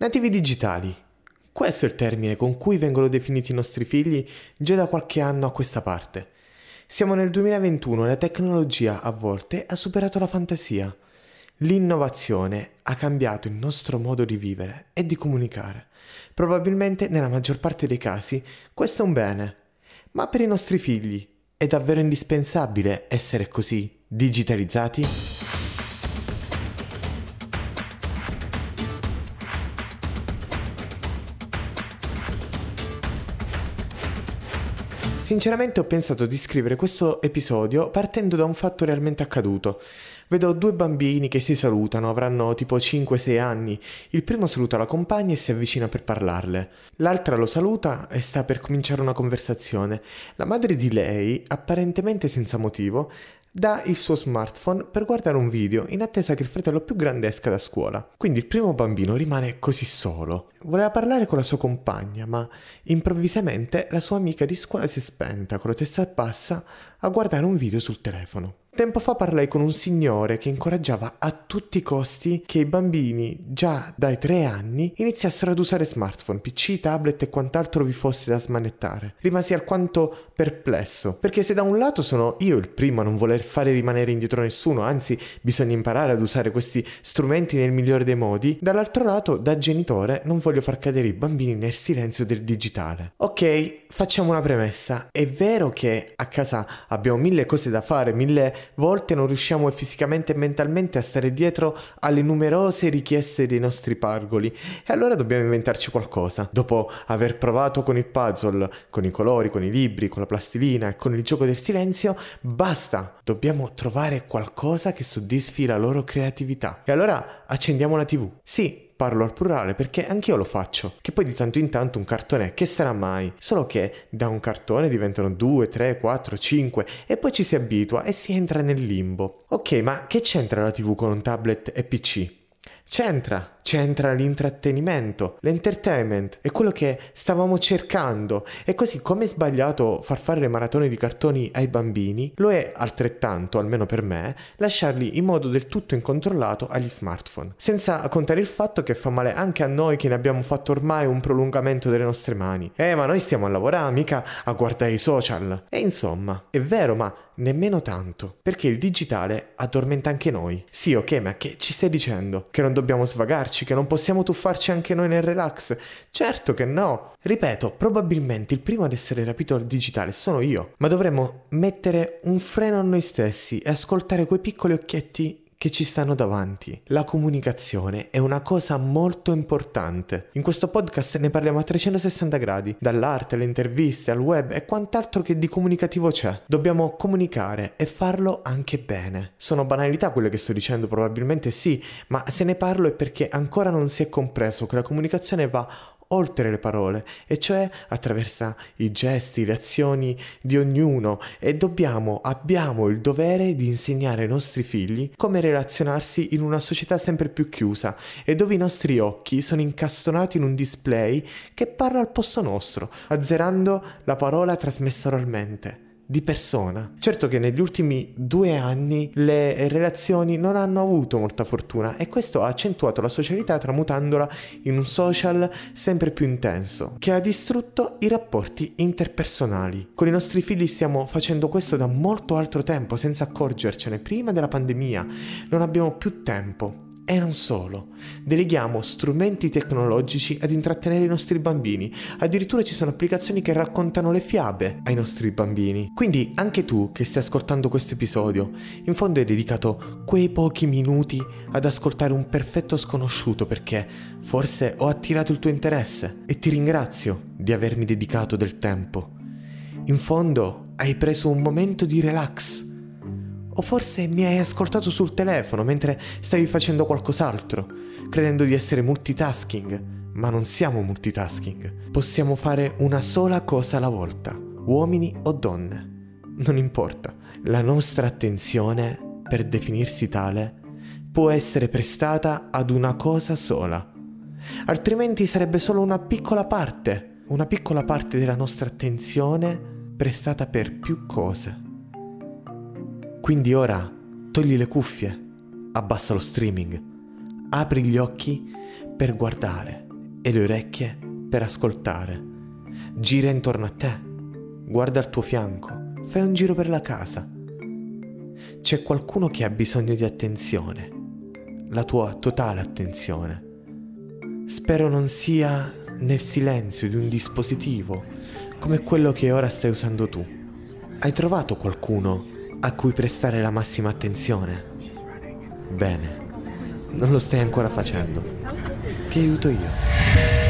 Nativi digitali. Questo è il termine con cui vengono definiti i nostri figli già da qualche anno a questa parte. Siamo nel 2021 e la tecnologia a volte ha superato la fantasia. L'innovazione ha cambiato il nostro modo di vivere e di comunicare. Probabilmente nella maggior parte dei casi questo è un bene, ma per i nostri figli è davvero indispensabile essere così digitalizzati? Sinceramente ho pensato di scrivere questo episodio partendo da un fatto realmente accaduto. Vedo due bambini che si salutano, avranno tipo 5-6 anni. Il primo saluta la compagna e si avvicina per parlarle. L'altra lo saluta e sta per cominciare una conversazione. La madre di lei, apparentemente senza motivo, dà il suo smartphone per guardare un video in attesa che il fratello più grande esca da scuola. Quindi il primo bambino rimane così solo. Voleva parlare con la sua compagna, ma improvvisamente la sua amica di scuola si è spenta con la testa bassa a guardare un video sul telefono. Tempo fa parlai con un signore che incoraggiava a tutti i costi che i bambini già dai tre anni iniziassero ad usare smartphone, PC, tablet e quant'altro vi fosse da smanettare. Rimasi alquanto perplesso, perché se da un lato sono io il primo a non voler fare rimanere indietro nessuno, anzi bisogna imparare ad usare questi strumenti nel migliore dei modi, dall'altro lato da genitore non voglio far cadere i bambini nel silenzio del digitale. Ok, facciamo una premessa. È vero che a casa abbiamo mille cose da fare, mille volte non riusciamo fisicamente e mentalmente a stare dietro alle numerose richieste dei nostri pargoli e allora dobbiamo inventarci qualcosa. Dopo aver provato con il puzzle, con i colori, con i libri, con la plastilina e con il gioco del silenzio, basta, dobbiamo trovare qualcosa che soddisfi la loro creatività. E allora accendiamo la TV. Sì, parlo al plurale perché anch'io lo faccio, che poi di tanto in tanto un cartone che sarà mai, solo che da un cartone diventano 2, 3, 4, 5 e poi ci si abitua e si entra nel limbo. Ok, ma che c'entra la TV con un tablet e PC? C'entra, c'entra l'intrattenimento, l'entertainment, è quello che stavamo cercando. E così come è sbagliato far fare le maratone di cartoni ai bambini, lo è altrettanto, almeno per me, lasciarli in modo del tutto incontrollato agli smartphone. Senza contare il fatto che fa male anche a noi che ne abbiamo fatto ormai un prolungamento delle nostre mani. Eh, ma noi stiamo a lavorare, mica a guardare i social. E insomma, è vero, ma nemmeno tanto, perché il digitale addormenta anche noi. Sì, ok, ma che ci stai dicendo? Che non dobbiamo svagarci, che non possiamo tuffarci anche noi nel relax? Certo che no! Ripeto, probabilmente il primo ad essere rapito al digitale sono io, ma dovremmo mettere un freno a noi stessi e ascoltare quei piccoli occhietti che ci stanno davanti. La comunicazione è una cosa molto importante. In questo podcast ne parliamo a 360 gradi, dall'arte alle interviste al web e quant'altro che di comunicativo c'è. Dobbiamo comunicare e farlo anche bene. Sono banalità quelle che sto dicendo, probabilmente sì, ma se ne parlo è perché ancora non si è compreso che la comunicazione va oltre le parole, e cioè attraverso i gesti, le azioni di ognuno e dobbiamo, abbiamo il dovere di insegnare ai nostri figli come relazionarsi in una società sempre più chiusa e dove i nostri occhi sono incastonati in un display che parla al posto nostro, azzerando la parola trasmessa oralmente di persona. Certo che negli ultimi due anni le relazioni non hanno avuto molta fortuna e questo ha accentuato la socialità tramutandola in un social sempre più intenso, che ha distrutto i rapporti interpersonali. Con i nostri figli stiamo facendo questo da molto altro tempo senza accorgercene. Prima della pandemia non abbiamo più tempo e non solo, deleghiamo strumenti tecnologici ad intrattenere i nostri bambini, addirittura ci sono applicazioni che raccontano le fiabe ai nostri bambini. Quindi anche tu che stai ascoltando questo episodio, in fondo hai dedicato quei pochi minuti ad ascoltare un perfetto sconosciuto perché forse ho attirato il tuo interesse e ti ringrazio di avermi dedicato del tempo. In fondo hai preso un momento di relax o forse mi hai ascoltato sul telefono mentre stavi facendo qualcos'altro, credendo di essere multitasking. Ma non siamo multitasking. Possiamo fare una sola cosa alla volta, uomini o donne. Non importa. La nostra attenzione, per definirsi tale, può essere prestata ad una cosa sola. Altrimenti sarebbe solo una piccola parte, una piccola parte della nostra attenzione prestata per più cose. Quindi ora togli le cuffie, abbassa lo streaming, apri gli occhi per guardare e le orecchie per ascoltare. Gira intorno a te, guarda al tuo fianco, fai un giro per la casa. C'è qualcuno che ha bisogno di attenzione, la tua totale attenzione. Spero non sia nel silenzio di un dispositivo come quello che ora stai usando tu. Hai trovato qualcuno a cui prestare la massima attenzione? Bene, non lo stai ancora facendo. Ti aiuto io.